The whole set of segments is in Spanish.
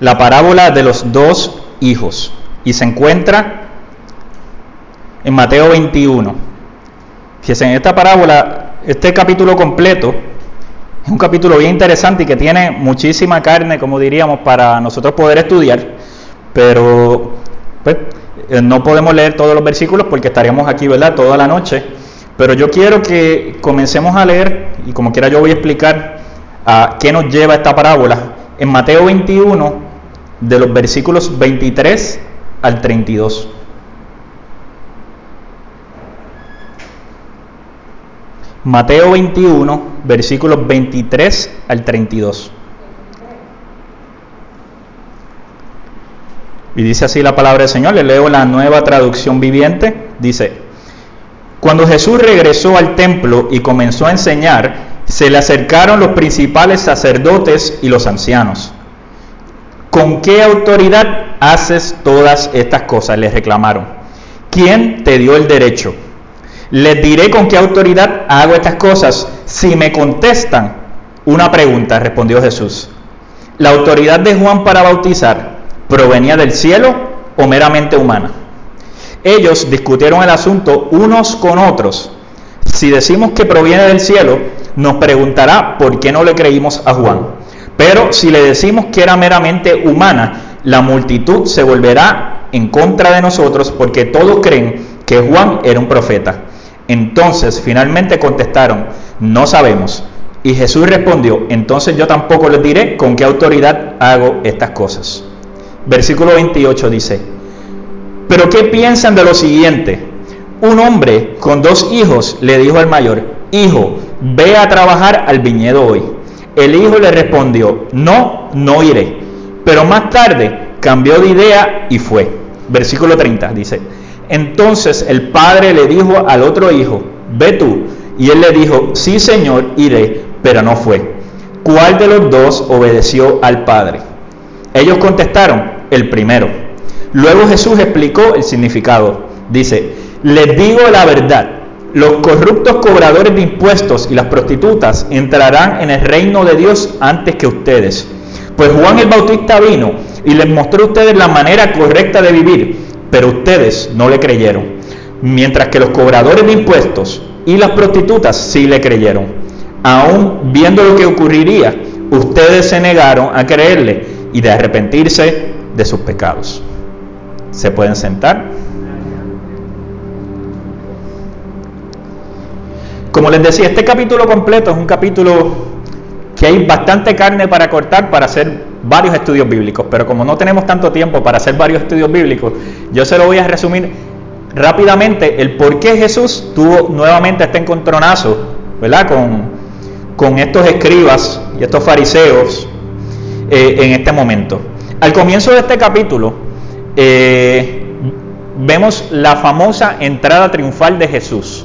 la parábola de los dos hijos y se encuentra en Mateo 21. Fíjense, en esta parábola, este capítulo completo es un capítulo bien interesante y que tiene muchísima carne, como diríamos, para nosotros poder estudiar, pero pues, eh, no podemos leer todos los versículos porque estaríamos aquí, ¿verdad?, toda la noche. Pero yo quiero que comencemos a leer, y como quiera yo voy a explicar a qué nos lleva esta parábola, en Mateo 21, de los versículos 23 al 32. Mateo 21, versículos 23 al 32. Y dice así la palabra del Señor, le leo la nueva traducción viviente, dice, cuando Jesús regresó al templo y comenzó a enseñar, se le acercaron los principales sacerdotes y los ancianos. ¿Con qué autoridad haces todas estas cosas? Les reclamaron. ¿Quién te dio el derecho? Les diré con qué autoridad hago estas cosas si me contestan una pregunta, respondió Jesús. ¿La autoridad de Juan para bautizar provenía del cielo o meramente humana? Ellos discutieron el asunto unos con otros. Si decimos que proviene del cielo, nos preguntará por qué no le creímos a Juan. Pero si le decimos que era meramente humana, la multitud se volverá en contra de nosotros porque todos creen que Juan era un profeta. Entonces finalmente contestaron, no sabemos. Y Jesús respondió, entonces yo tampoco les diré con qué autoridad hago estas cosas. Versículo 28 dice, pero ¿qué piensan de lo siguiente? Un hombre con dos hijos le dijo al mayor, hijo, ve a trabajar al viñedo hoy. El hijo le respondió, no, no iré. Pero más tarde cambió de idea y fue. Versículo 30 dice, entonces el padre le dijo al otro hijo, ve tú. Y él le dijo, sí señor, iré, pero no fue. ¿Cuál de los dos obedeció al padre? Ellos contestaron, el primero. Luego Jesús explicó el significado. Dice, les digo la verdad, los corruptos cobradores de impuestos y las prostitutas entrarán en el reino de Dios antes que ustedes. Pues Juan el Bautista vino y les mostró a ustedes la manera correcta de vivir pero ustedes no le creyeron, mientras que los cobradores de impuestos y las prostitutas sí le creyeron. Aún viendo lo que ocurriría, ustedes se negaron a creerle y de arrepentirse de sus pecados. ¿Se pueden sentar? Como les decía, este capítulo completo es un capítulo que hay bastante carne para cortar para hacer varios estudios bíblicos, pero como no tenemos tanto tiempo para hacer varios estudios bíblicos, yo se lo voy a resumir rápidamente el por qué Jesús tuvo nuevamente este encontronazo, ¿verdad? Con, estos escribas y estos fariseos eh, en este momento. Al comienzo de este capítulo eh, vemos la famosa entrada triunfal de Jesús.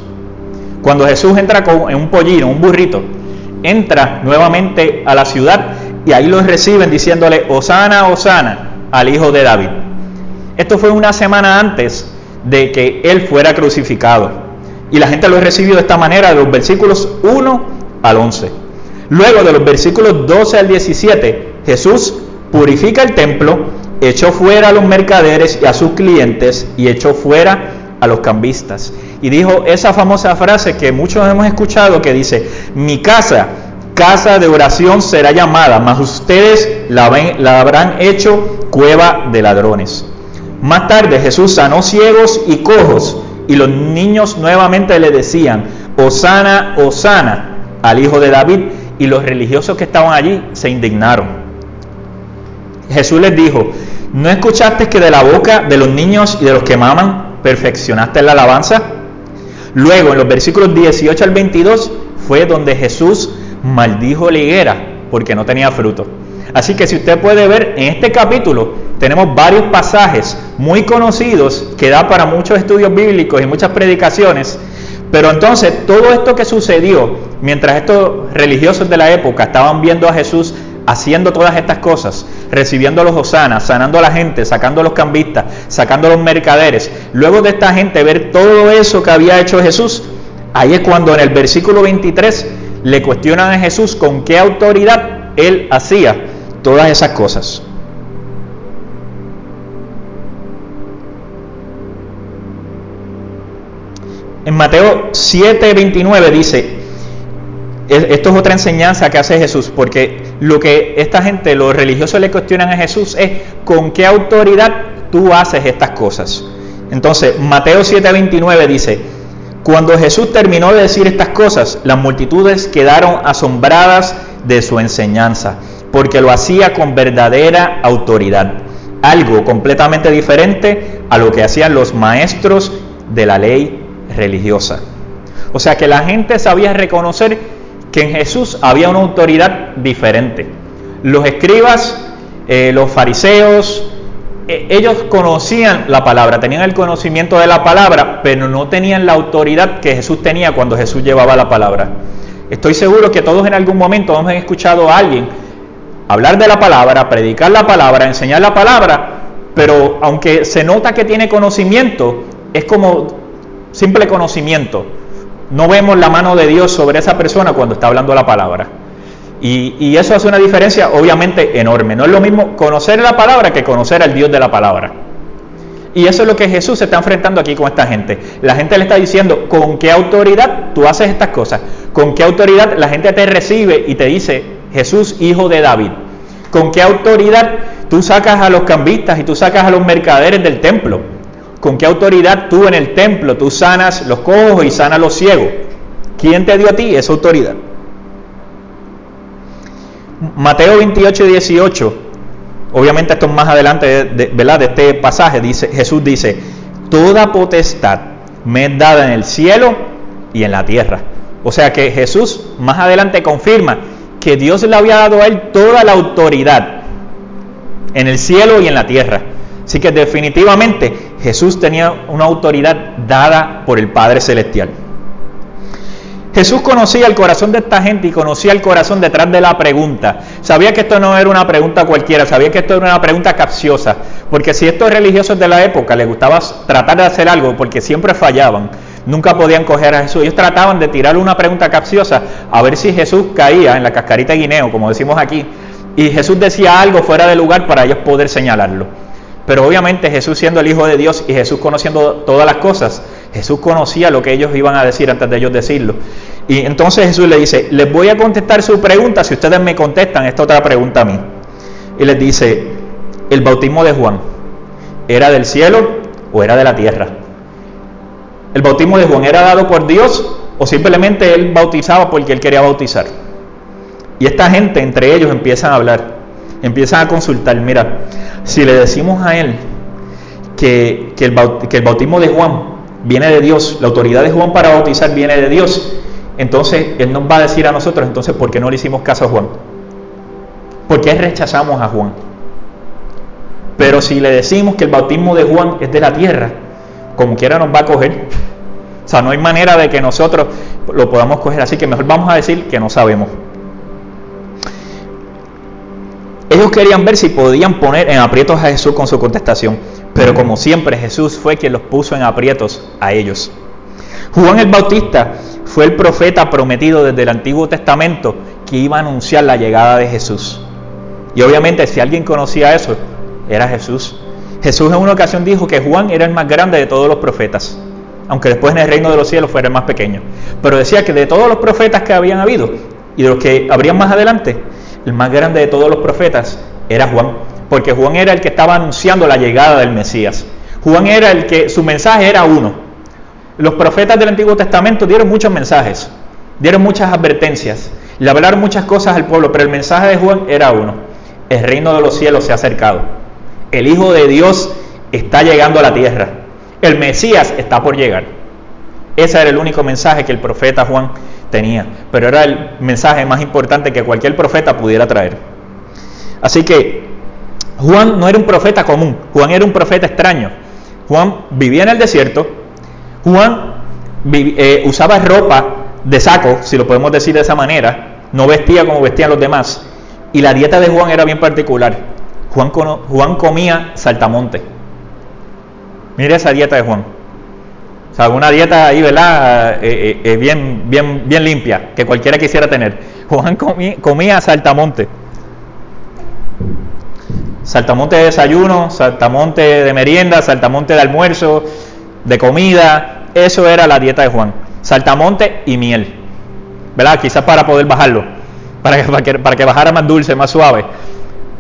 Cuando Jesús entra con, en un pollino, un burrito, entra nuevamente a la ciudad y ahí los reciben diciéndole, Osana, Osana, al hijo de David. Esto fue una semana antes de que él fuera crucificado. Y la gente lo recibió de esta manera, de los versículos 1 al 11. Luego de los versículos 12 al 17, Jesús purifica el templo, echó fuera a los mercaderes y a sus clientes y echó fuera a los cambistas. Y dijo esa famosa frase que muchos hemos escuchado que dice, mi casa casa de oración será llamada, mas ustedes la, la habrán hecho cueva de ladrones. Más tarde Jesús sanó ciegos y cojos, y los niños nuevamente le decían, Osana, Osana, al hijo de David, y los religiosos que estaban allí se indignaron. Jesús les dijo, ¿no escuchaste que de la boca de los niños y de los que maman perfeccionaste la alabanza? Luego, en los versículos 18 al 22, fue donde Jesús maldijo la higuera porque no tenía fruto. Así que si usted puede ver en este capítulo, tenemos varios pasajes muy conocidos que da para muchos estudios bíblicos y muchas predicaciones. Pero entonces todo esto que sucedió mientras estos religiosos de la época estaban viendo a Jesús haciendo todas estas cosas, recibiendo a los hosanas, sanando a la gente, sacando a los cambistas, sacando a los mercaderes. Luego de esta gente ver todo eso que había hecho Jesús, ahí es cuando en el versículo 23 le cuestionan a Jesús con qué autoridad él hacía todas esas cosas. En Mateo 7:29 dice, e-, esto es otra enseñanza que hace Jesús, porque lo que esta gente, los religiosos le cuestionan a Jesús es con qué autoridad tú haces estas cosas. Entonces, Mateo 7:29 dice, cuando Jesús terminó de decir estas cosas, las multitudes quedaron asombradas de su enseñanza, porque lo hacía con verdadera autoridad, algo completamente diferente a lo que hacían los maestros de la ley religiosa. O sea que la gente sabía reconocer que en Jesús había una autoridad diferente. Los escribas, eh, los fariseos, eh, ellos conocían la palabra, tenían el conocimiento de la palabra, pero no tenían la autoridad que Jesús tenía cuando Jesús llevaba la palabra. Estoy seguro que todos en algún momento hemos escuchado a alguien hablar de la palabra, predicar la palabra, enseñar la palabra, pero aunque se nota que tiene conocimiento, es como simple conocimiento. No vemos la mano de Dios sobre esa persona cuando está hablando la palabra. Y, eso hace una diferencia obviamente enorme. No es lo mismo conocer la palabra que conocer al Dios de la palabra. Y eso es lo que Jesús se está enfrentando aquí con esta gente. La gente le está diciendo, ¿con qué autoridad tú haces estas cosas? ¿Con qué autoridad la gente te recibe y te dice, Jesús, hijo de David? ¿Con qué autoridad tú sacas a los cambistas y tú sacas a los mercaderes del templo? ¿Con qué autoridad tú en el templo tú sanas los cojos y sanas los ciegos? ¿Quién te dio a ti esa autoridad? Mateo 28 y 18, obviamente esto es más adelante de, ¿verdad? de este pasaje, dice, Jesús dice, toda potestad me es dada en el cielo y en la tierra. O sea que Jesús más adelante confirma que Dios le había dado a él toda la autoridad en el cielo y en la tierra. Así que definitivamente Jesús tenía una autoridad dada por el Padre Celestial. Jesús conocía el corazón de esta gente y conocía el corazón detrás de la pregunta. Sabía que esto no era una pregunta cualquiera, sabía que esto era una pregunta capciosa, porque si estos religiosos de la época les gustaba tratar de hacer algo, porque siempre fallaban, nunca podían coger a Jesús, ellos trataban de tirarle una pregunta capciosa a ver si Jesús caía en la cascarita de guineo, como decimos aquí, y Jesús decía algo fuera de lugar para ellos poder señalarlo. Pero obviamente Jesús siendo el Hijo de Dios y Jesús conociendo todas las cosas, Jesús conocía lo que ellos iban a decir antes de ellos decirlo. Y entonces Jesús le dice, les voy a contestar su pregunta si ustedes me contestan esta otra pregunta a mí. Y les dice, ¿el bautismo de Juan era del cielo o era de la tierra? ¿El bautismo de Juan era dado por Dios o simplemente él bautizaba porque él quería bautizar? Y esta gente entre ellos empiezan a hablar, empiezan a consultar, mira, si le decimos a él que, el, bautismo de Juan viene de Dios, la autoridad de Juan para bautizar viene de Dios, entonces Él nos va a decir a nosotros, entonces, ¿por qué no le hicimos caso a Juan? ¿Por qué rechazamos a Juan? Pero si le decimos que el bautismo de Juan es de la tierra, como quiera nos va a coger. O sea, no hay manera de que nosotros lo podamos coger, así que mejor vamos a decir que no sabemos. Ellos querían ver si podían poner en aprietos a Jesús con su contestación, pero como siempre Jesús fue quien los puso en aprietos a ellos. Juan el Bautista fue el profeta prometido desde el Antiguo Testamento que iba a anunciar la llegada de Jesús. Y obviamente si alguien conocía eso, era Jesús. Jesús en una ocasión dijo que Juan era el más grande de todos los profetas, aunque después en el reino de los cielos fuera el más pequeño. Pero decía que de todos los profetas que habían habido y de los que habrían más adelante, el más grande de todos los profetas era Juan, porque Juan era el que estaba anunciando la llegada del Mesías. Juan era el que su mensaje era uno. Los profetas del Antiguo Testamento dieron muchos mensajes, dieron muchas advertencias, le hablaron muchas cosas al pueblo, pero el mensaje de Juan era uno. El reino de los cielos se ha acercado. El Hijo de Dios está llegando a la tierra. El Mesías está por llegar. Ese era el único mensaje que el profeta Juan tenía, pero era el mensaje más importante que cualquier profeta pudiera traer. Así que Juan no era un profeta común, Juan era un profeta extraño. Juan vivía en el desierto, Juan eh, usaba ropa de saco, si lo podemos decir de esa manera, no vestía como vestían los demás, y la dieta de Juan era bien particular. Juan, Juan comía saltamonte. Mire esa dieta de Juan. O sea, una dieta ahí, ¿verdad? Eh, eh, eh, bien, bien, bien limpia, que cualquiera quisiera tener. Juan comía, saltamonte. Saltamonte de desayuno, saltamonte de merienda, saltamonte de almuerzo, de comida. eso era la dieta de Juan. Saltamonte y miel. ¿Verdad? Quizás para poder bajarlo, para que, para que, bajara más dulce, más suave.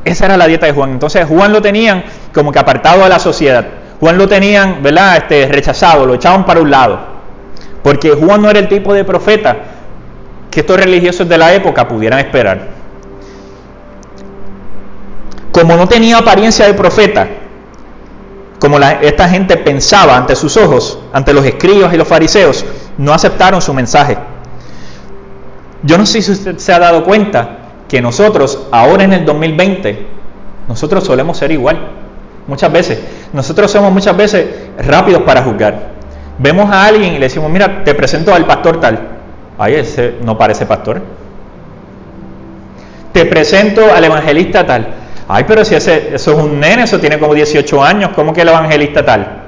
Esa era la dieta de Juan. Entonces Juan lo tenían como que apartado de la sociedad. Juan lo tenían, ¿verdad? Este, rechazado, lo echaban para un lado. Porque Juan no era el tipo de profeta que estos religiosos de la época pudieran esperar. Como no tenía apariencia de profeta, como esta gente pensaba ante sus ojos, ante los escribas y los fariseos, no aceptaron su mensaje. Yo no sé si usted se ha dado cuenta que nosotros, ahora en el 2020, nosotros solemos ser igual. Muchas veces. Nosotros somos muchas veces rápidos para juzgar. Vemos a alguien y le decimos, mira, te presento al pastor tal. Ay, ese no parece pastor. Te presento al evangelista tal. Ay, pero si ese, eso es un nene, eso tiene como 18 años, ¿cómo que el evangelista tal?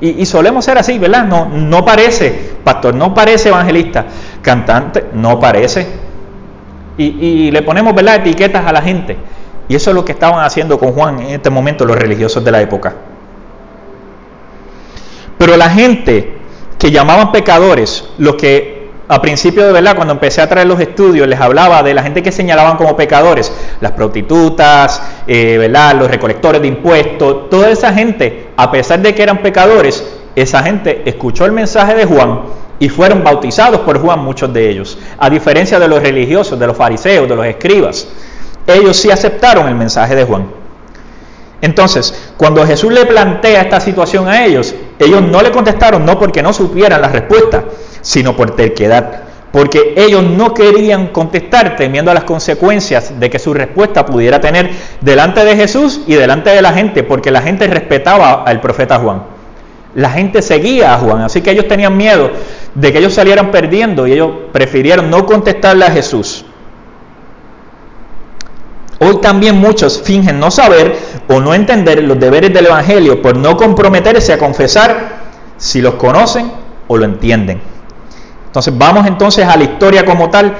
Y, solemos ser así, ¿verdad? No, no parece pastor, no parece evangelista, cantante, no parece. Y, y, le ponemos, ¿verdad?, etiquetas a la gente. Y eso es lo que estaban haciendo con Juan en este momento los religiosos de la época. Pero la gente que llamaban pecadores, los que a principio de verdad, cuando empecé a traer los estudios, les hablaba de la gente que señalaban como pecadores, las prostitutas, eh, los recolectores de impuestos, toda esa gente, a pesar de que eran pecadores, esa gente escuchó el mensaje de Juan y fueron bautizados por Juan muchos de ellos, a diferencia de los religiosos, de los fariseos, de los escribas. Ellos sí aceptaron el mensaje de Juan. Entonces, cuando Jesús le plantea esta situación a ellos, ellos no le contestaron no porque no supieran la respuesta, sino por terquedad, porque ellos no querían contestar temiendo las consecuencias de que su respuesta pudiera tener delante de Jesús y delante de la gente, porque la gente respetaba al profeta Juan. La gente seguía a Juan, así que ellos tenían miedo de que ellos salieran perdiendo y ellos prefirieron no contestarle a Jesús. Hoy también muchos fingen no saber o no entender los deberes del Evangelio por no comprometerse a confesar si los conocen o lo entienden. Entonces vamos entonces a la historia como tal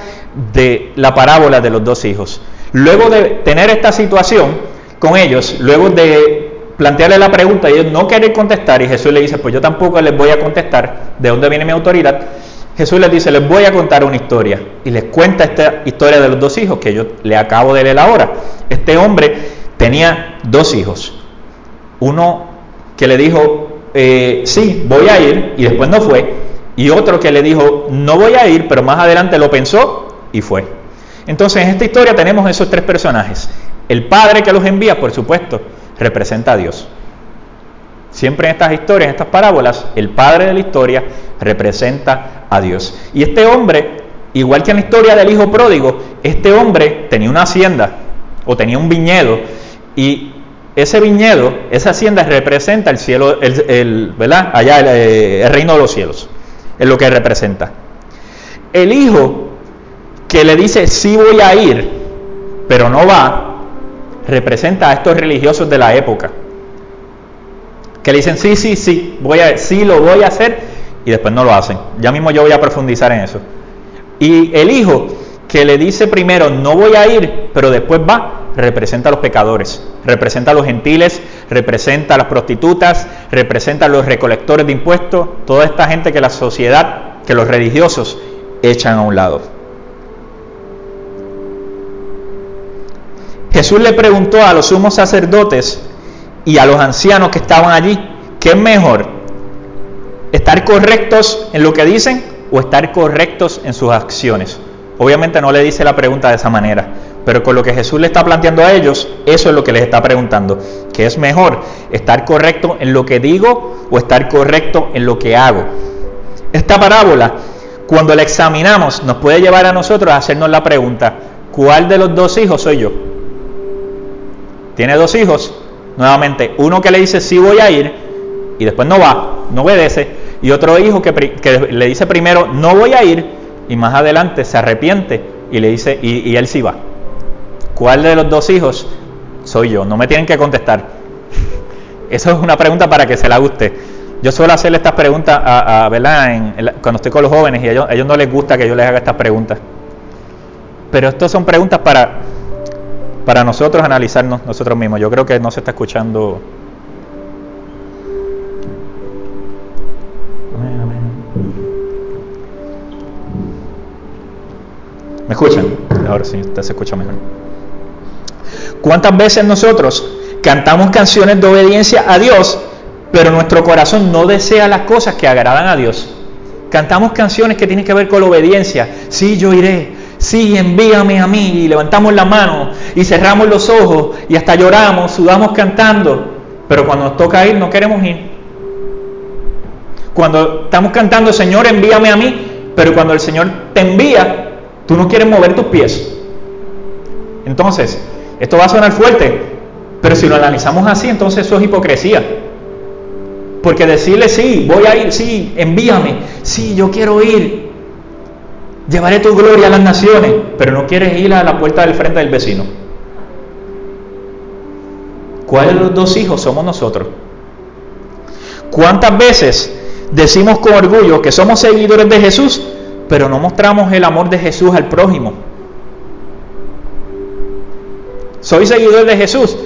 de la parábola de los dos hijos. Luego de tener esta situación con ellos, luego de plantearle la pregunta y ellos no quieren contestar y Jesús le dice, pues yo tampoco les voy a contestar de dónde viene mi autoridad, Jesús les dice, les voy a contar una historia. Y les cuenta esta historia de los dos hijos que yo le acabo de leer ahora. Este hombre tenía dos hijos. Uno que le dijo, eh, sí, voy a ir, y después no fue. Y otro que le dijo, no voy a ir, pero más adelante lo pensó y fue. Entonces en esta historia tenemos esos tres personajes. El padre que los envía, por supuesto, representa a Dios. Siempre en estas historias, en estas parábolas, el padre de la historia representa a Dios. Y este hombre, igual que en la historia del hijo pródigo, este hombre tenía una hacienda o tenía un viñedo y ese viñedo, esa hacienda representa el cielo, el, ¿verdad? Allá eh, el, reino de los cielos, es lo que representa. El hijo que le dice sí voy a ir, pero no va, representa a estos religiosos de la época que le dicen, sí, sí, sí, voy a, sí lo voy a hacer y después no lo hacen. Ya mismo yo voy a profundizar en eso. Y el hijo que le dice primero, no voy a ir, pero después va, representa a los pecadores, representa a los gentiles, representa a las prostitutas, representa a los recolectores de impuestos, toda esta gente que la sociedad, que los religiosos echan a un lado. Jesús le preguntó a los sumos sacerdotes y a los ancianos que estaban allí, ¿qué es mejor? ¿Estar correctos en lo que dicen o estar correctos en sus acciones? Obviamente no le dice la pregunta de esa manera, pero con lo que Jesús le está planteando a ellos, eso es lo que les está preguntando. ¿Qué es mejor? ¿Estar correcto en lo que digo o estar correcto en lo que hago? Esta parábola, cuando la examinamos, nos puede llevar a nosotros a hacernos la pregunta, ¿cuál de los dos hijos soy yo? ¿Tiene dos hijos? Nuevamente, uno que le dice sí voy a ir y después no va, no obedece, y otro hijo que, le dice primero no voy a ir y más adelante se arrepiente y le dice y, él sí va. ¿Cuál de los dos hijos soy yo? No me tienen que contestar. Eso es una pregunta para que se la guste. Yo suelo hacerle estas preguntas a, ¿verdad? cuando estoy con los jóvenes y a ellos, a ellos no les gusta que yo les haga estas preguntas. Pero estas son preguntas para, para nosotros analizarnos nosotros mismos. Yo creo que no se está escuchando. ¿Me escuchan? Ahora sí, usted se escucha mejor. ¿Cuántas veces nosotros cantamos canciones de obediencia a Dios, pero nuestro corazón no desea las cosas que agradan a Dios? Cantamos canciones que tienen que ver con la obediencia. Sí, yo iré. Sí, envíame a mí. Y levantamos la mano y cerramos los ojos y hasta lloramos, sudamos cantando. Pero cuando nos toca ir, no queremos ir. Cuando estamos cantando, Señor, envíame a mí, pero cuando el Señor te envía, tú no quieres mover tus pies. Entonces, esto va a sonar fuerte, pero si lo analizamos así, entonces eso es hipocresía. Porque decirle, sí, voy a ir, sí, envíame, sí, yo quiero ir, llevaré tu gloria a las naciones, pero no quieres ir a la puerta del frente del vecino. ¿Cuáles de los dos hijos somos nosotros? ¿Cuántas veces decimos con orgullo que somos seguidores de Jesús, pero no mostramos el amor de Jesús al prójimo? Soy seguidor de Jesús,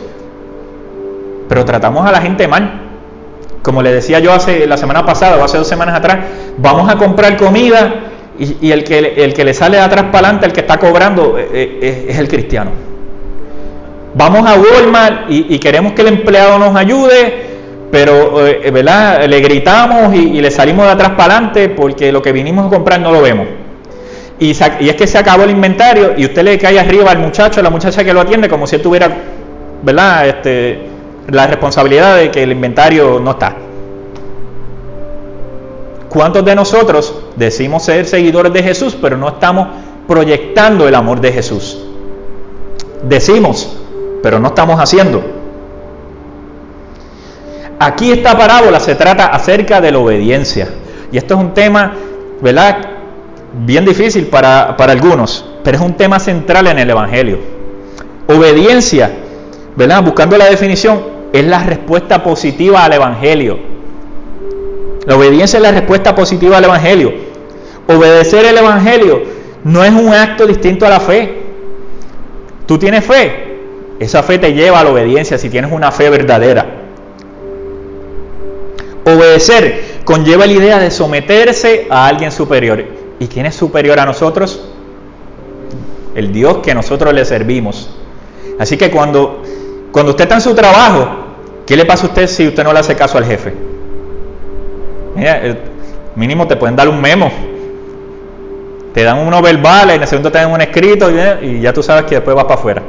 pero tratamos a la gente mal. Como le decía yo hace la semana pasada o hace dos semanas atrás, vamos a comprar comida y, el, que, el que le sale de atrás para adelante, el que está cobrando, eh, eh, es, el cristiano. Vamos a Walmart y, queremos que el empleado nos ayude, pero eh, ¿verdad? le gritamos y, le salimos de atrás para adelante porque lo que vinimos a comprar no lo vemos. Y, es que se acabó el inventario y usted le cae arriba al muchacho, a la muchacha que lo atiende, como si él tuviera ¿verdad? Este, la responsabilidad de que el inventario no está. ¿Cuántos de nosotros decimos ser seguidores de Jesús, pero no estamos proyectando el amor de Jesús? Decimos, pero no estamos haciendo. Aquí esta parábola se trata acerca de la obediencia. Y esto es un tema, ¿verdad? Bien difícil para, para algunos, pero es un tema central en el Evangelio. Obediencia, ¿verdad? Buscando la definición, es la respuesta positiva al Evangelio. La obediencia es la respuesta positiva al Evangelio. Obedecer el Evangelio no es un acto distinto a la fe. Tú tienes fe, esa fe te lleva a la obediencia si tienes una fe verdadera. Obedecer conlleva la idea de someterse a alguien superior. ¿Y quién es superior a nosotros? El Dios que nosotros le servimos. Así que cuando, cuando usted está en su trabajo ¿Qué le pasa a usted si usted no le hace caso al jefe? Mira, mínimo te pueden dar un memo. Te dan unos verbales, en el segundo te dan un escrito y ya tú sabes que después vas para afuera.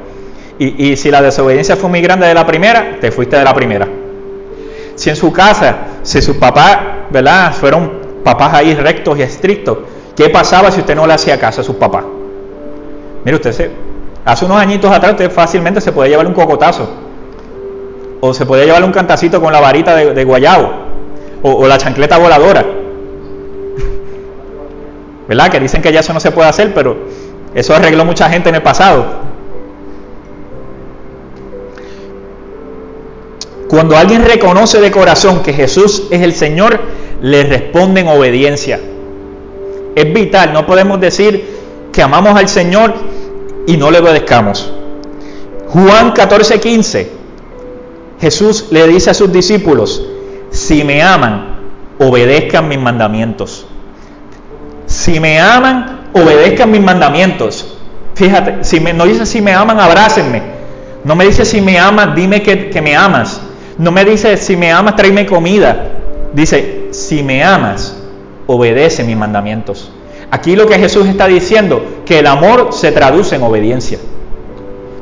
Y, si la desobediencia fue muy grande de la primera, te fuiste de la primera. Si en su casa, si sus papás, ¿verdad? Fueron papás ahí rectos y estrictos, ¿qué pasaba si usted no le hacía caso a sus papás? Mire usted, hace unos añitos atrás usted fácilmente se puede llevar un cocotazo o se podía llevar un cantacito con la varita de, guayabo, o, la chancleta voladora. ¿Verdad? Que dicen que ya eso no se puede hacer, pero eso arregló mucha gente en el pasado. Cuando alguien reconoce de corazón que Jesús es el Señor, le responde en obediencia. Es vital, no podemos decir que amamos al Señor y no le obedezcamos. Juan 14, 15 Jesús le dice a sus discípulos, si me aman, obedezcan mis mandamientos. Si me aman, obedezcan mis mandamientos. Fíjate, si no dice si me aman, abrácenme. No me dice si me amas, dime que me amas. No me dice si me amas, tráeme comida. Dice, si me amas, obedece mis mandamientos. Aquí lo que Jesús está diciendo, que el amor se traduce en obediencia.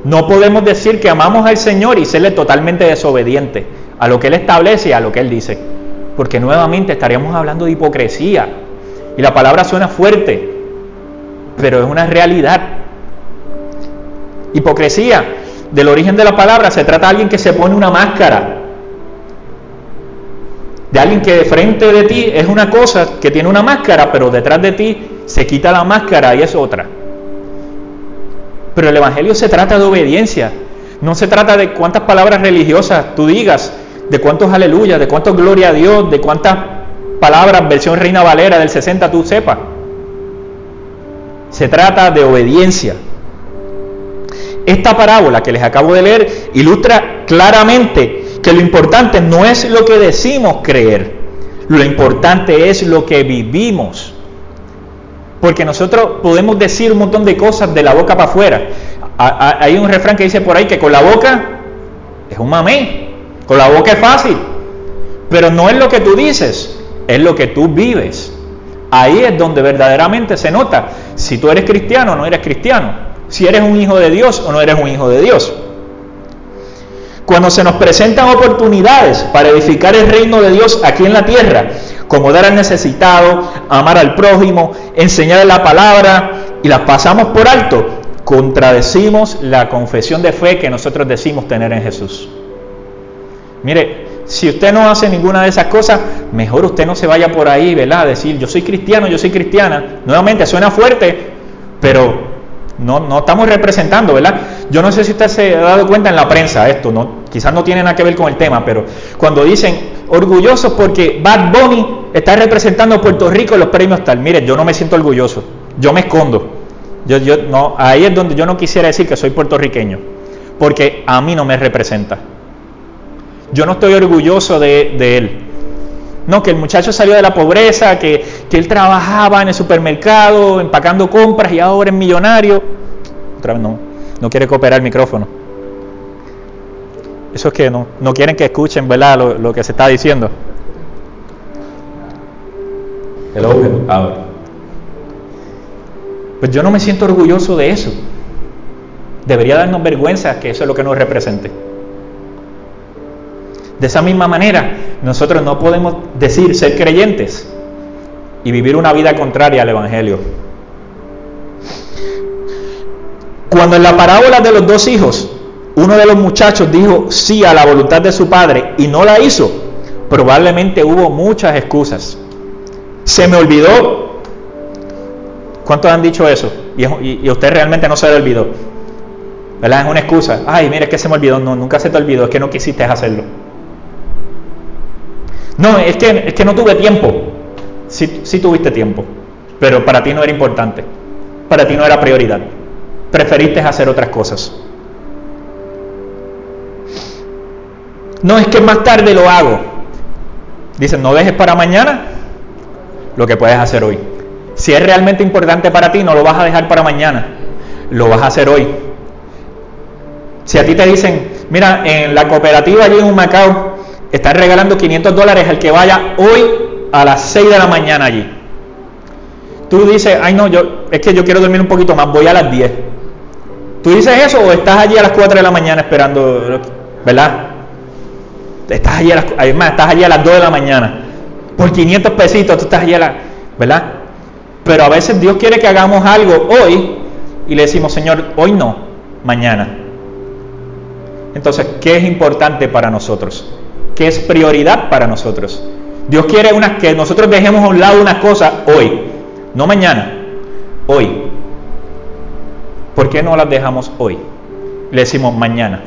No podemos decir que amamos al Señor y serle totalmente desobediente a lo que Él establece y a lo que Él dice. Porque nuevamente estaríamos hablando de hipocresía. Y la palabra suena fuerte, pero es una realidad. Hipocresía, del origen de la palabra, se trata de alguien que se pone una máscara. De alguien que de frente de ti es una cosa que tiene una máscara, pero detrás de ti se quita la máscara y es otra. Pero el Evangelio se trata de obediencia. No se trata de cuántas palabras religiosas tú digas, de cuántos aleluya, de cuántos gloria a Dios, de cuántas palabras versión Reina Valera del 60 tú sepas. Se trata de obediencia. Esta parábola que les acabo de leer ilustra claramente que lo importante no es lo que decimos creer, lo importante es lo que vivimos. Porque nosotros podemos decir un montón de cosas de la boca para afuera. Hay un refrán que dice por ahí que con la boca es un mamé, con la boca es fácil, pero no es lo que tú dices, es lo que tú vives. Ahí es donde verdaderamente se nota si tú eres cristiano o no eres cristiano, si eres un hijo de Dios o no eres un hijo de Dios. Cuando se nos presentan oportunidades para edificar el reino de Dios aquí en la tierra, como dar al necesitado, amar al prójimo, enseñar la palabra y las pasamos por alto, contradecimos la confesión de fe que nosotros decimos tener en Jesús. Mire, si usted no hace ninguna de esas cosas, mejor usted no se vaya por ahí, ¿verdad? A decir, yo soy cristiano, yo soy cristiana. Nuevamente, suena fuerte, pero no, no estamos representando, ¿verdad? Yo no sé si usted se ha dado cuenta en la prensa esto, no, quizás no tiene nada que ver con el tema, pero cuando dicen orgullosos porque Bad Bunny está representando a Puerto Rico en los premios tal, mire, yo no me siento orgulloso, yo me escondo. Yo, no, ahí es donde yo no quisiera decir que soy puertorriqueño, porque a mí no me representa. Yo no estoy orgulloso de, de él. No, que el muchacho salió de la pobreza, que, que, él trabajaba en el supermercado empacando compras y ahora es millonario. Otra vez no, no quiere cooperar el micrófono. Eso es que no, no quieren que escuchen ¿verdad? Lo, lo que se está diciendo. Hello, ahora. Pues yo no me siento orgulloso de eso. Debería darnos vergüenza que eso es lo que nos represente. De esa misma manera, nosotros no podemos decir ser creyentes y vivir una vida contraria al Evangelio. Cuando en la parábola de los dos hijos, uno de los muchachos dijo sí a la voluntad de su padre y no la hizo, probablemente hubo muchas excusas. Se me olvidó. ¿Cuántos han dicho eso? Y, usted realmente no se le olvidó. ¿Verdad? Es una excusa. Ay, mire, es que se me olvidó. No, nunca se te olvidó. Es que no quisiste hacerlo. No, es que, es que no tuve tiempo. Sí, sí tuviste tiempo, pero para ti no era importante. Para ti no era prioridad. Preferiste hacer otras cosas. No, es que más tarde lo hago. Dicen, no dejes para mañana lo que puedes hacer hoy. Si es realmente importante para ti, no lo vas a dejar para mañana. Lo vas a hacer hoy. Si a ti te dicen, mira, en la cooperativa allí en Macao están regalando 500 dólares al que vaya hoy a las 6 de la mañana allí. Tú dices, ay no, yo es que yo quiero dormir un poquito más, voy a las 10. ¿Tú dices eso o estás allí a las 4 de la mañana esperando, verdad? Estás allí a las, además, estás allí a las 2 de la mañana. Por 500 pesitos tú estás allí a la, ¿verdad? Pero a veces Dios quiere que hagamos algo hoy y le decimos, Señor, hoy no, mañana. Entonces, ¿qué es importante para nosotros? que es prioridad para nosotros. Dios quiere que nosotros dejemos a un lado una cosa hoy, no mañana, hoy. ¿Por qué no las dejamos hoy? Le decimos mañana.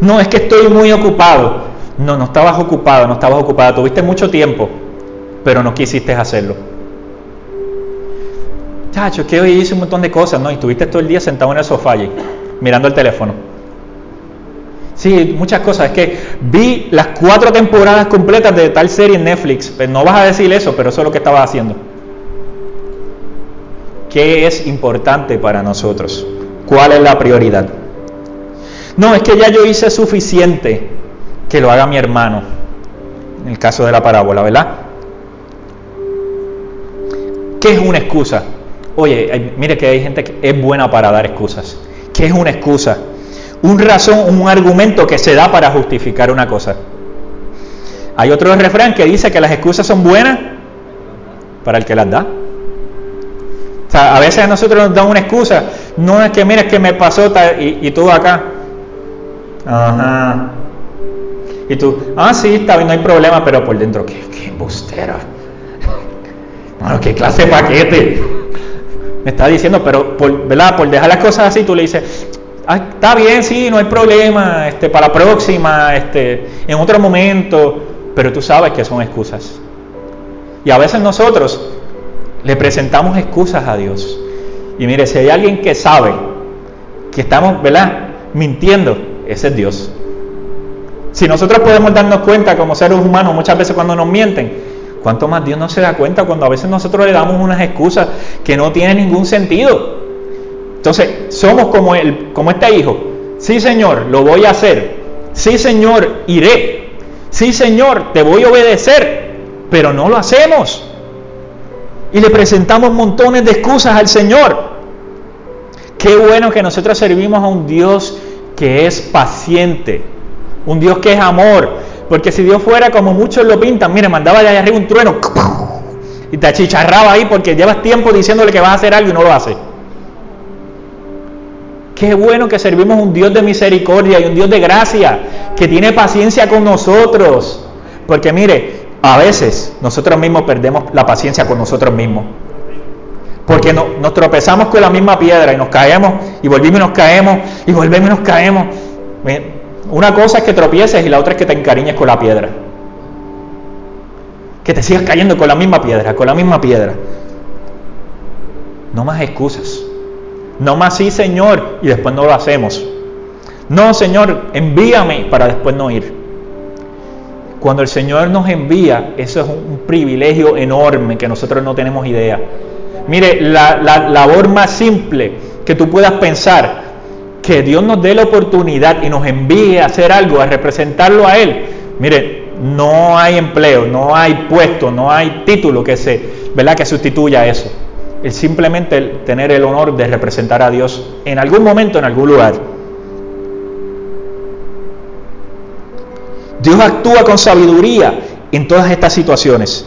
No, es que estoy muy ocupado. No, no estabas ocupado, no estabas ocupada. Tuviste mucho tiempo, pero no quisiste hacerlo. Chacho, que hoy hice un montón de cosas, ¿no? Y estuviste todo el día sentado en el sofá allí, mirando el teléfono. Sí, muchas cosas. Es que vi las cuatro temporadas completas de tal serie en Netflix. Pues no vas a decir eso, pero eso es lo que estabas haciendo. ¿Qué es importante para nosotros? ¿Cuál es la prioridad? No, es que ya yo hice suficiente que lo haga mi hermano. En el caso de la parábola, ¿verdad? ¿Qué es una excusa? Oye, mire que hay gente que es buena para dar excusas. ¿Qué es una excusa? un razón, un argumento que se da para justificar una cosa. Hay otro refrán que dice que las excusas son buenas para el que las da. O sea, a veces a nosotros nos dan una excusa, no es que mira, es que me pasó y, y, tú acá. Ajá. Y tú, ah, sí, está bien, no hay problema, pero por dentro, qué, qué bustera. Bueno, qué clase de paquete. Me está diciendo, pero por, ¿verdad? por dejar las cosas así, tú le dices, Ah, está bien, sí, no hay problema, este, para la próxima, este, en otro momento, pero tú sabes que son excusas. Y a veces nosotros le presentamos excusas a Dios. Y mire, si hay alguien que sabe que estamos, ¿verdad? Mintiendo, ese es Dios. Si nosotros podemos darnos cuenta como seres humanos muchas veces cuando nos mienten, ¿Cuánto más Dios no se da cuenta cuando a veces nosotros le damos unas excusas que no tienen ningún sentido? Entonces, somos como, el, como este hijo. Sí, Señor, lo voy a hacer. Sí, Señor, iré. Sí, Señor, te voy a obedecer. Pero no lo hacemos. Y le presentamos montones de excusas al Señor. Qué bueno que nosotros servimos a un Dios que es paciente. Un Dios que es amor porque si Dios fuera como muchos lo pintan, mire, mandaba de allá arriba un trueno y te achicharraba ahí porque llevas tiempo diciéndole que vas a hacer algo y no lo hace. Qué bueno que servimos un Dios de misericordia y un Dios de gracia, que tiene paciencia con nosotros. Porque mire, a veces nosotros mismos perdemos la paciencia con nosotros mismos. Porque nos tropezamos con la misma piedra y nos caemos y volvimos y nos caemos y volvemos y nos caemos. Una cosa es que tropieces y la otra es que te encariñes con la piedra. Que te sigas cayendo con la misma piedra, con la misma piedra. No más excusas. No más sí, Señor, y después no lo hacemos. No, Señor, envíame para después no ir. Cuando el Señor nos envía, eso es un privilegio enorme que nosotros no tenemos idea. Mire, la, la labor más simple que tú puedas pensar que Dios nos dé la oportunidad y nos envíe a hacer algo, a representarlo a Él. Mire, no hay empleo, no hay puesto, no hay título que se, ¿verdad? que sustituya eso. Es simplemente tener el honor de representar a Dios en algún momento, en algún lugar. Dios actúa con sabiduría en todas estas situaciones.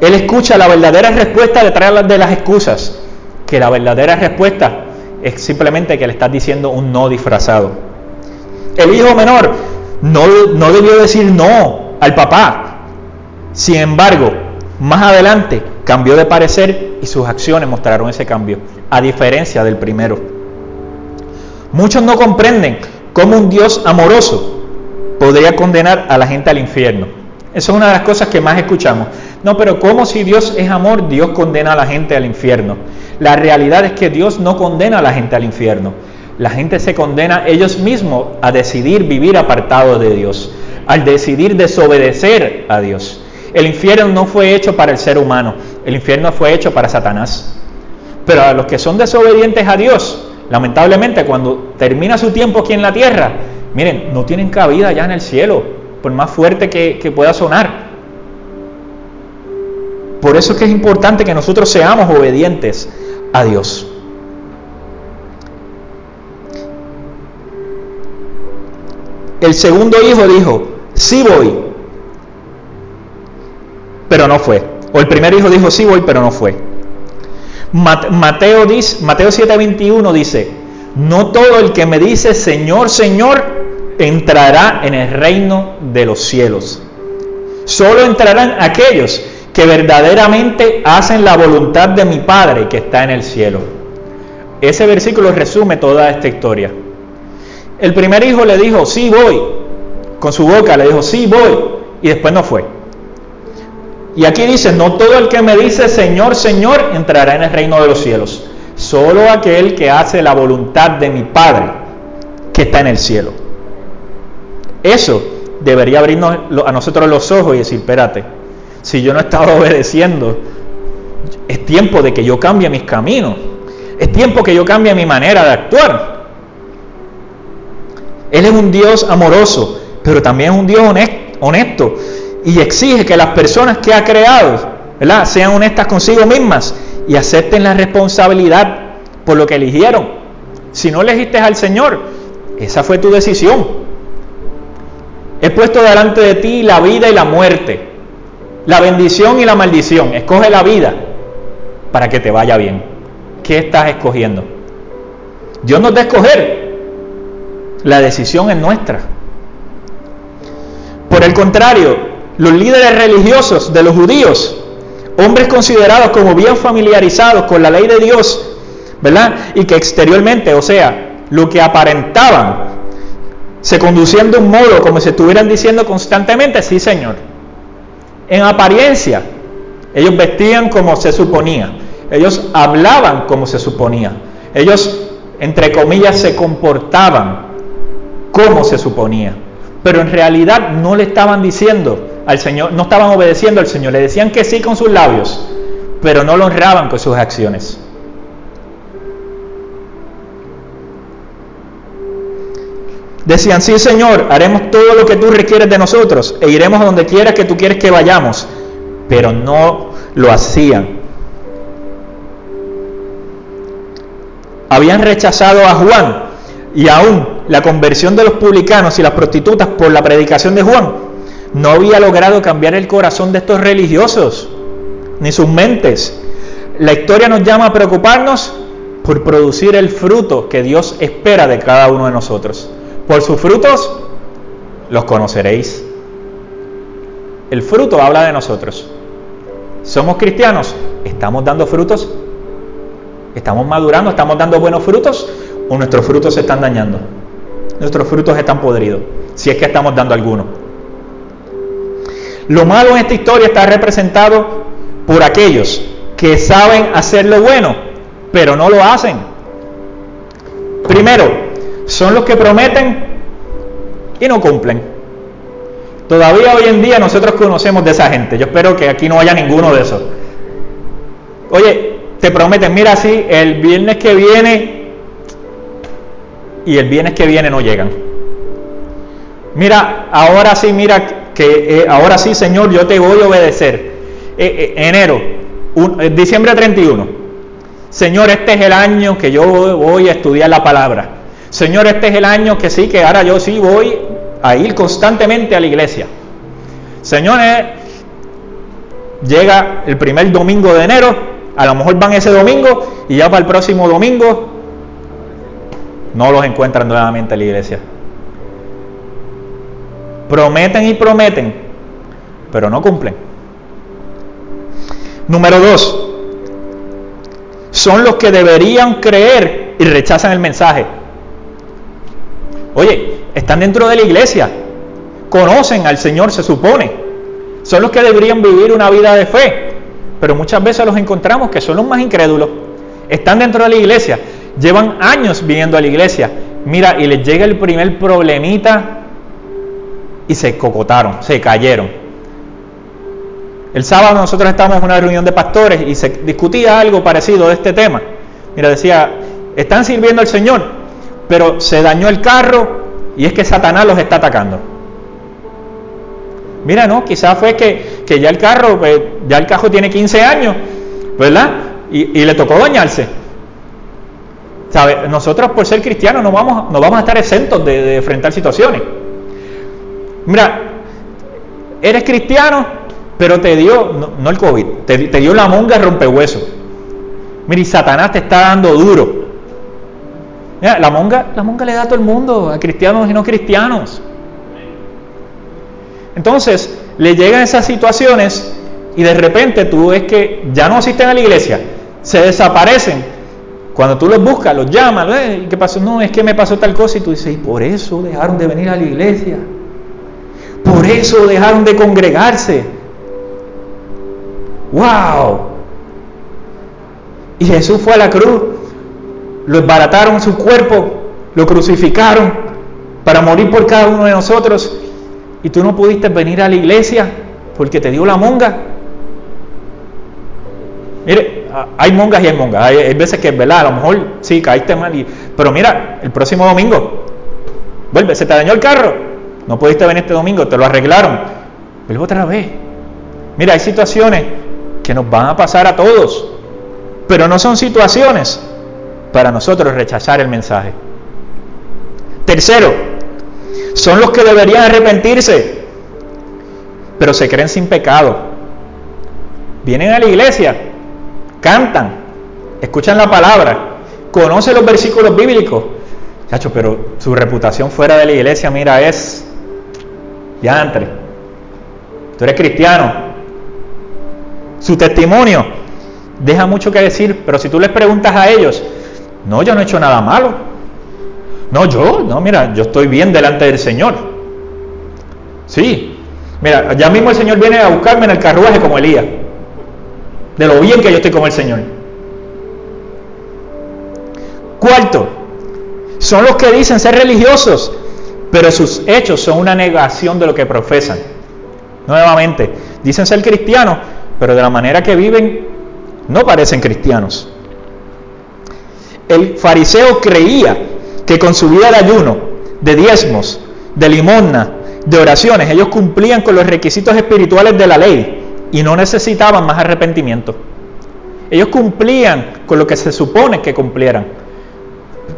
Él escucha la verdadera respuesta detrás de las excusas, que la verdadera respuesta es simplemente que le estás diciendo un no disfrazado. El hijo menor no, no debió decir no al papá. Sin embargo, más adelante cambió de parecer y sus acciones mostraron ese cambio, a diferencia del primero. Muchos no comprenden cómo un Dios amoroso podría condenar a la gente al infierno. Esa es una de las cosas que más escuchamos. No, pero ¿cómo si Dios es amor, Dios condena a la gente al infierno? La realidad es que Dios no condena a la gente al infierno. La gente se condena ellos mismos a decidir vivir apartado de Dios, al decidir desobedecer a Dios. El infierno no fue hecho para el ser humano, el infierno fue hecho para Satanás. Pero a los que son desobedientes a Dios, lamentablemente cuando termina su tiempo aquí en la tierra, miren, no tienen cabida ya en el cielo, por más fuerte que, pueda sonar. Por eso es que es importante que nosotros seamos obedientes a Dios. El segundo hijo dijo, sí voy, pero no fue. O el primer hijo dijo, sí voy, pero no fue. Mateo, Mateo 7:21 dice, no todo el que me dice, Señor, Señor, entrará en el reino de los cielos. Solo entrarán aquellos que verdaderamente hacen la voluntad de mi Padre que está en el cielo. Ese versículo resume toda esta historia. El primer hijo le dijo, sí voy, con su boca le dijo, sí voy, y después no fue. Y aquí dice, no todo el que me dice Señor, Señor, entrará en el reino de los cielos, solo aquel que hace la voluntad de mi Padre que está en el cielo. Eso debería abrirnos a nosotros los ojos y decir, espérate, si yo no estaba obedeciendo. Es tiempo de que yo cambie mis caminos. Es tiempo que yo cambie mi manera de actuar. Él es un Dios amoroso, pero también es un Dios honesto y exige que las personas que ha creado ¿verdad? sean honestas consigo mismas y acepten la responsabilidad por lo que eligieron. Si no elegiste al Señor, esa fue tu decisión. He puesto delante de ti la vida y la muerte, la bendición y la maldición. Escoge la vida para que te vaya bien. ¿Qué estás escogiendo? Dios nos da escoger. La decisión es nuestra. Por el contrario, los líderes religiosos de los judíos, hombres considerados como bien familiarizados con la ley de Dios, ¿verdad? Y que exteriormente, o sea, lo que aparentaban, se conducían de un modo como si estuvieran diciendo constantemente, sí, Señor, en apariencia. Ellos vestían como se suponía. Ellos hablaban como se suponía. Ellos, entre comillas, se comportaban como se suponía. Pero en realidad no le estaban diciendo al Señor, no estaban obedeciendo al Señor, le decían que sí con sus labios, pero no lo honraban con sus acciones. Decían, sí Señor, haremos todo lo que tú requieres de nosotros e iremos a donde quieras que tú quieres que vayamos, pero no lo hacían. Habían rechazado a Juan y aún la conversión de los publicanos y las prostitutas por la predicación de Juan no había logrado cambiar el corazón de estos religiosos, ni sus mentes. La historia nos llama a preocuparnos por producir el fruto que Dios espera de cada uno de nosotros. Por sus frutos los conoceréis. El fruto habla de nosotros. ¿Somos cristianos? ¿Estamos dando frutos? ¿Estamos madurando? ¿Estamos dando buenos frutos? ¿O nuestros frutos se están dañando? Nuestros frutos están podridos, si es que estamos dando alguno. Lo malo en esta historia está representado por aquellos que saben hacer lo bueno, pero no lo hacen. Primero, son los que prometen y no cumplen. Todavía hoy en día nosotros conocemos de esa gente. Yo espero que aquí no haya ninguno de esos. Oye, te prometen, mira así, el viernes que viene y el viernes que viene no llegan. Mira, ahora sí, mira que eh, ahora sí, Señor, yo te voy a obedecer. Eh, eh, enero, diciembre 31. Señor, este es el año que yo voy a estudiar la palabra. Señor, este es el año que sí, que ahora yo sí voy a ir constantemente a la iglesia. Señor, llega el primer domingo de enero, a lo mejor van ese domingo y ya para el próximo domingo no los encuentran nuevamente en la iglesia. Prometen y prometen, pero no cumplen. Número dos, son los que deberían creer y rechazan el mensaje. Oye, están dentro de la iglesia, conocen al Señor, se supone. Son los que deberían vivir una vida de fe, pero muchas veces los encontramos que son los más incrédulos. Están dentro de la iglesia, llevan años viniendo a la iglesia. Mira, y les llega el primer problemita y se cocotaron, se cayeron. El sábado nosotros estábamos en una reunión de pastores y se discutía algo parecido de este tema. Mira, decía, están sirviendo al Señor, pero se dañó el carro y es que Satanás los está atacando. Mira, no, quizás fue que, ya el carro, pues, ya el carro tiene 15 años, ¿verdad? Y, le tocó dañarse. ¿Sabe? Nosotros por ser cristianos no vamos, no vamos a estar exentos de, enfrentar situaciones. Mira, eres cristiano, pero te dio, no, el COVID, te, dio la monga rompehueso. Mira, y Satanás te está dando duro la monga, la monga le da a todo el mundo, a cristianos y no cristianos. Entonces, le llegan esas situaciones y de repente tú ves que ya no asisten a la iglesia, se desaparecen. Cuando tú los buscas, los llamas. ¿qué pasó? No, es que me pasó tal cosa y tú dices, y por eso dejaron de venir a la iglesia. Por eso dejaron de congregarse. ¡Wow! Y Jesús fue a la cruz lo esbarataron su cuerpo, lo crucificaron para morir por cada uno de nosotros y tú no pudiste venir a la iglesia porque te dio la monga. Mire, hay mongas y hay mongas. Hay, veces que, ¿verdad? A lo mejor sí, caíste mal. Y, pero mira, el próximo domingo, vuelve, se te dañó el carro. No pudiste venir este domingo, te lo arreglaron. Vuelve otra vez. Mira, hay situaciones que nos van a pasar a todos. Pero no son situaciones para nosotros rechazar el mensaje. Tercero, son los que deberían arrepentirse, pero se creen sin pecado. Vienen a la iglesia, cantan, escuchan la palabra, conocen los versículos bíblicos. Chacho, pero su reputación fuera de la iglesia, mira, es ya entre. Tú eres cristiano. Su testimonio deja mucho que decir, pero si tú les preguntas a ellos, no, yo no he hecho nada malo. No, yo, no, mira, yo estoy bien delante del Señor. Sí, mira, ya mismo el Señor viene a buscarme en el carruaje como Elías. De lo bien que yo estoy con el Señor. Cuarto, son los que dicen ser religiosos, pero sus hechos son una negación de lo que profesan. Nuevamente, dicen ser cristianos, pero de la manera que viven no parecen cristianos. El fariseo creía que con su vida de ayuno, de diezmos, de limosna, de oraciones, ellos cumplían con los requisitos espirituales de la ley y no necesitaban más arrepentimiento. Ellos cumplían con lo que se supone que cumplieran,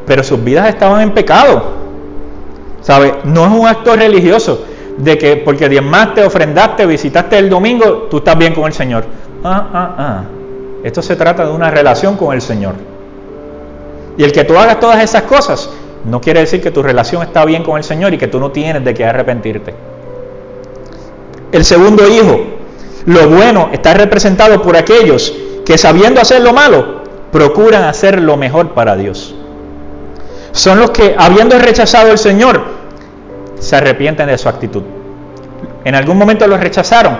pero sus vidas estaban en pecado. ¿Sabe? No es un acto religioso de que porque diezmaste, ofrendaste, visitaste el domingo, tú estás bien con el Señor. Ah, ah, ah. Esto se trata de una relación con el Señor. Y el que tú hagas todas esas cosas no quiere decir que tu relación está bien con el Señor y que tú no tienes de qué arrepentirte. El segundo hijo, lo bueno está representado por aquellos que sabiendo hacer lo malo, procuran hacer lo mejor para Dios. Son los que, habiendo rechazado al Señor, se arrepienten de su actitud. En algún momento lo rechazaron,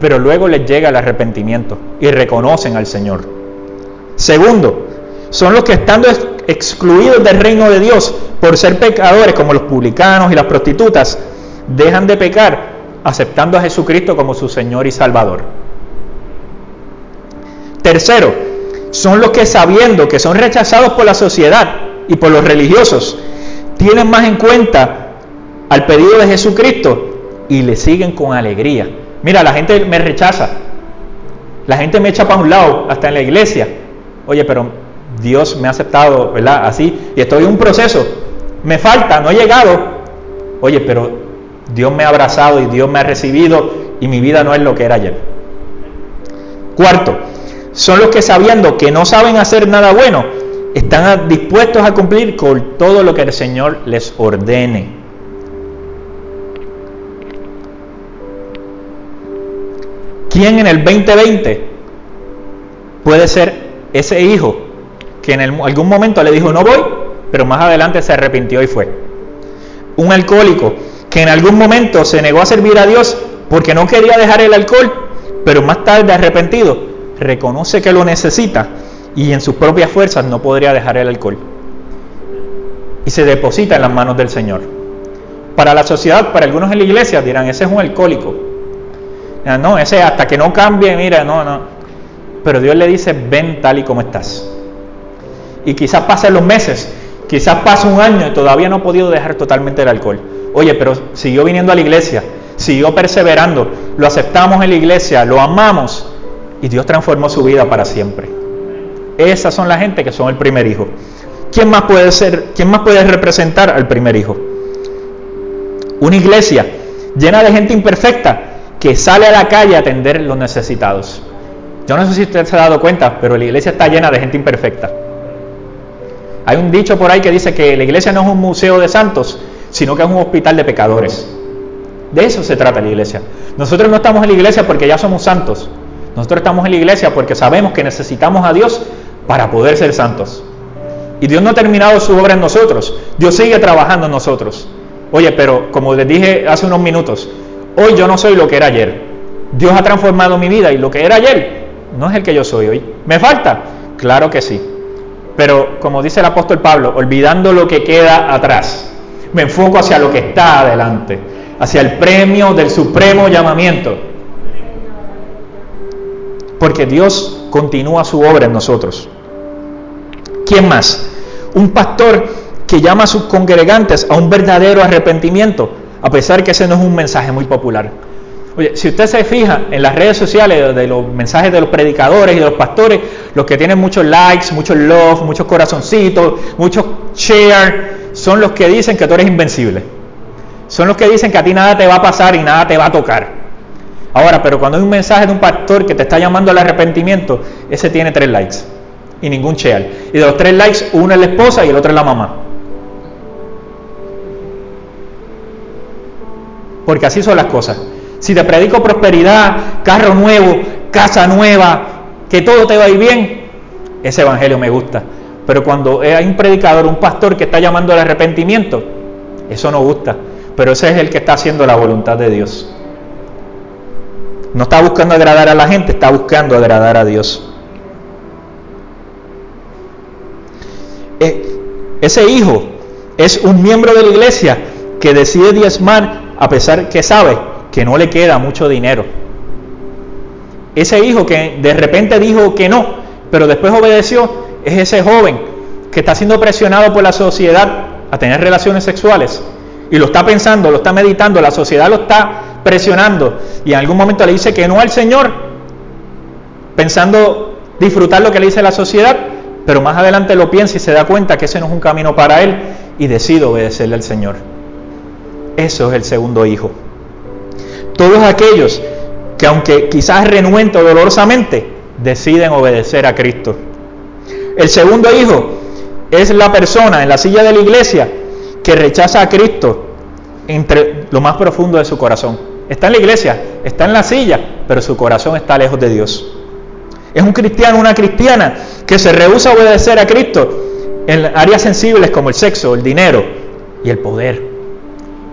pero luego les llega el arrepentimiento y reconocen al Señor. Segundo, son los que estando excluidos del reino de Dios por ser pecadores como los publicanos y las prostitutas, dejan de pecar aceptando a Jesucristo como su Señor y Salvador. Tercero, son los que sabiendo que son rechazados por la sociedad y por los religiosos, tienen más en cuenta al pedido de Jesucristo y le siguen con alegría. Mira, la gente me rechaza, la gente me echa para un lado, hasta en la iglesia. Oye, pero Dios me ha aceptado, ¿verdad? Así, y estoy en un proceso. Me falta, no he llegado. Oye, pero Dios me ha abrazado y Dios me ha recibido y mi vida no es lo que era ayer. Cuarto, son los que sabiendo que no saben hacer nada bueno, están dispuestos a cumplir con todo lo que el Señor les ordene. ¿Quién en el 2020 puede ser ese hijo que en algún momento le dijo no voy, pero más adelante se arrepintió y fue. Un alcohólico que en algún momento se negó a servir a Dios porque no quería dejar el alcohol, pero más tarde arrepentido, reconoce que lo necesita y en sus propias fuerzas no podría dejar el alcohol. Y se deposita en las manos del Señor. Para la sociedad, para algunos en la iglesia dirán, ese es un alcohólico. No, ese hasta que no cambie, mira, no, no. Pero Dios le dice, ven tal y como estás y quizás pasen los meses, quizás pase un año y todavía no ha podido dejar totalmente el alcohol. Oye, pero siguió viniendo a la iglesia, siguió perseverando, lo aceptamos en la iglesia, lo amamos y Dios transformó su vida para siempre. Esas son la gente que son el primer hijo. ¿Quién más puede ser, quién más puede representar al primer hijo? Una iglesia llena de gente imperfecta que sale a la calle a atender los necesitados. Yo no sé si usted se ha dado cuenta, pero la iglesia está llena de gente imperfecta. Hay un dicho por ahí que dice que la iglesia no es un museo de santos, sino que es un hospital de pecadores. De eso se trata la iglesia. Nosotros no estamos en la iglesia porque ya somos santos. Nosotros estamos en la iglesia porque sabemos que necesitamos a Dios para poder ser santos. Y Dios no ha terminado su obra en nosotros. Dios sigue trabajando en nosotros. Oye, pero como les dije hace unos minutos, hoy yo no soy lo que era ayer. Dios ha transformado mi vida y lo que era ayer no es el que yo soy hoy. ¿Me falta? Claro que sí. Pero como dice el apóstol Pablo, olvidando lo que queda atrás, me enfoco hacia lo que está adelante, hacia el premio del supremo llamamiento. Porque Dios continúa su obra en nosotros. ¿Quién más? Un pastor que llama a sus congregantes a un verdadero arrepentimiento, a pesar que ese no es un mensaje muy popular. Oye, si usted se fija en las redes sociales de los mensajes de los predicadores y de los pastores, los que tienen muchos likes, muchos love, muchos corazoncitos, muchos share, son los que dicen que tú eres invencible. Son los que dicen que a ti nada te va a pasar y nada te va a tocar. Ahora, pero cuando hay un mensaje de un pastor que te está llamando al arrepentimiento, ese tiene tres likes y ningún share. Y de los tres likes, uno es la esposa y el otro es la mamá. Porque así son las cosas. Si te predico prosperidad, carro nuevo, casa nueva, que todo te va a ir bien, ese evangelio me gusta. Pero cuando hay un predicador, un pastor que está llamando al arrepentimiento, eso no gusta. Pero ese es el que está haciendo la voluntad de Dios. No está buscando agradar a la gente, está buscando agradar a Dios. Eh, ese hijo es un miembro de la iglesia que decide diezmar a pesar que sabe que no le queda mucho dinero. Ese hijo que de repente dijo que no, pero después obedeció, es ese joven que está siendo presionado por la sociedad a tener relaciones sexuales y lo está pensando, lo está meditando, la sociedad lo está presionando y en algún momento le dice que no al Señor, pensando disfrutar lo que le dice la sociedad, pero más adelante lo piensa y se da cuenta que ese no es un camino para él y decide obedecerle al Señor. Eso es el segundo hijo. Todos aquellos que aunque quizás renuente dolorosamente, deciden obedecer a Cristo. El segundo hijo es la persona en la silla de la iglesia que rechaza a Cristo entre lo más profundo de su corazón. Está en la iglesia, está en la silla, pero su corazón está lejos de Dios. Es un cristiano, una cristiana que se rehúsa a obedecer a Cristo en áreas sensibles como el sexo, el dinero y el poder.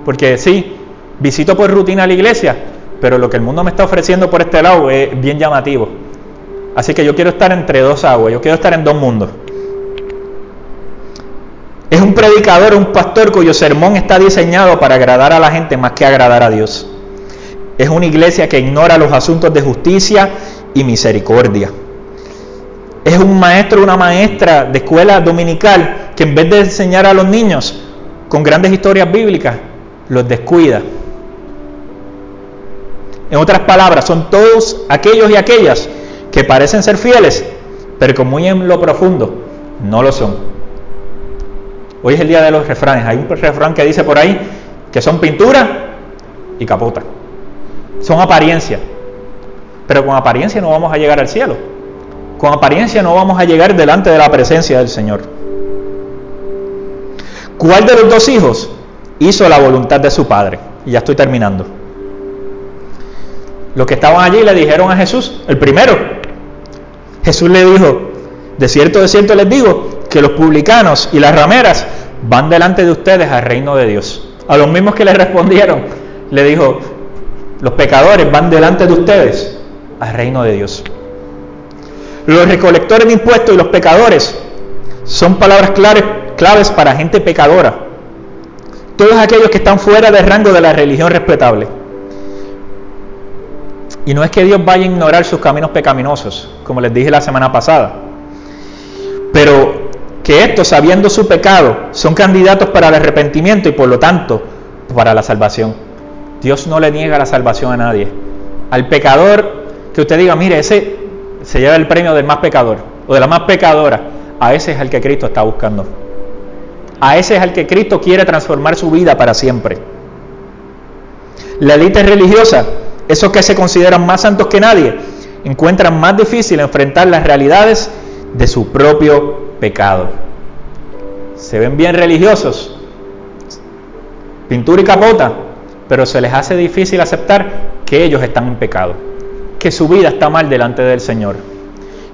Porque sí, visito por rutina la iglesia, pero lo que el mundo me está ofreciendo por este lado es bien llamativo. Así que yo quiero estar entre dos aguas, yo quiero estar en dos mundos. Es un predicador, un pastor cuyo sermón está diseñado para agradar a la gente más que agradar a Dios. Es una iglesia que ignora los asuntos de justicia y misericordia. Es un maestro, una maestra de escuela dominical que en vez de enseñar a los niños con grandes historias bíblicas, los descuida. En otras palabras, son todos aquellos y aquellas que parecen ser fieles, pero que muy en lo profundo no lo son. Hoy es el día de los refranes. Hay un refrán que dice por ahí que son pintura y capota. Son apariencia. Pero con apariencia no vamos a llegar al cielo. Con apariencia no vamos a llegar delante de la presencia del Señor. ¿Cuál de los dos hijos hizo la voluntad de su padre? Y ya estoy terminando. Los que estaban allí le dijeron a Jesús, el primero. Jesús le dijo, de cierto, de cierto les digo, que los publicanos y las rameras van delante de ustedes al reino de Dios. A los mismos que le respondieron, le dijo, los pecadores van delante de ustedes al reino de Dios. Los recolectores de impuestos y los pecadores son palabras claves, claves para gente pecadora. Todos aquellos que están fuera del rango de la religión respetable. Y no es que Dios vaya a ignorar sus caminos pecaminosos, como les dije la semana pasada. Pero que estos, sabiendo su pecado, son candidatos para el arrepentimiento y por lo tanto para la salvación. Dios no le niega la salvación a nadie. Al pecador que usted diga, mire, ese se lleva el premio del más pecador o de la más pecadora, a ese es el que Cristo está buscando. A ese es el que Cristo quiere transformar su vida para siempre. La élite religiosa, esos que se consideran más santos que nadie, encuentran más difícil enfrentar las realidades de su propio pecado. Se ven bien religiosos, pintura y capota, pero se les hace difícil aceptar que ellos están en pecado, que su vida está mal delante del Señor.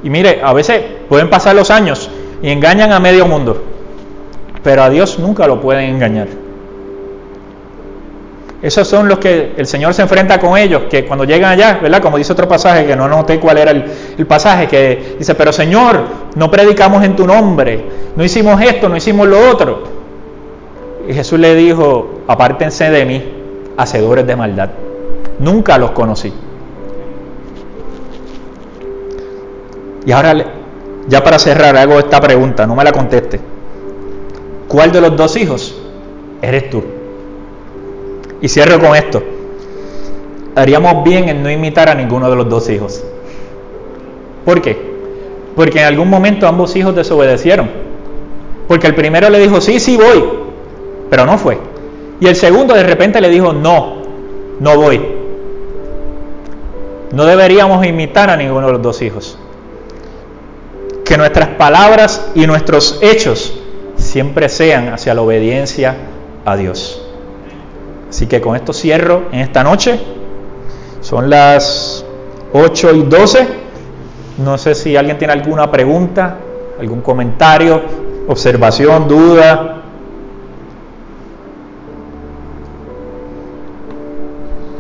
Y mire, a veces pueden pasar los años y engañan a medio mundo, pero a Dios nunca lo pueden engañar. Esos son los que el Señor se enfrenta con ellos, que cuando llegan allá, ¿verdad? Como dice otro pasaje, que no noté cuál era el, pasaje, que dice, pero Señor, no predicamos en tu nombre, no hicimos esto, no hicimos lo otro. Y Jesús le dijo, apártense de mí, hacedores de maldad. Nunca los conocí. Y ahora, ya para cerrar, hago esta pregunta, no me la conteste. ¿Cuál de los dos hijos eres tú? Y cierro con esto. Haríamos bien en no imitar a ninguno de los dos hijos. ¿Por qué? Porque en algún momento ambos hijos desobedecieron. Porque el primero le dijo, sí, sí voy, pero no fue. Y el segundo de repente le dijo, no, no voy. No deberíamos imitar a ninguno de los dos hijos. Que nuestras palabras y nuestros hechos siempre sean hacia la obediencia a Dios. Así que con esto cierro en esta noche. Son las 8 y 12. No sé si alguien tiene alguna pregunta, algún comentario, observación, duda.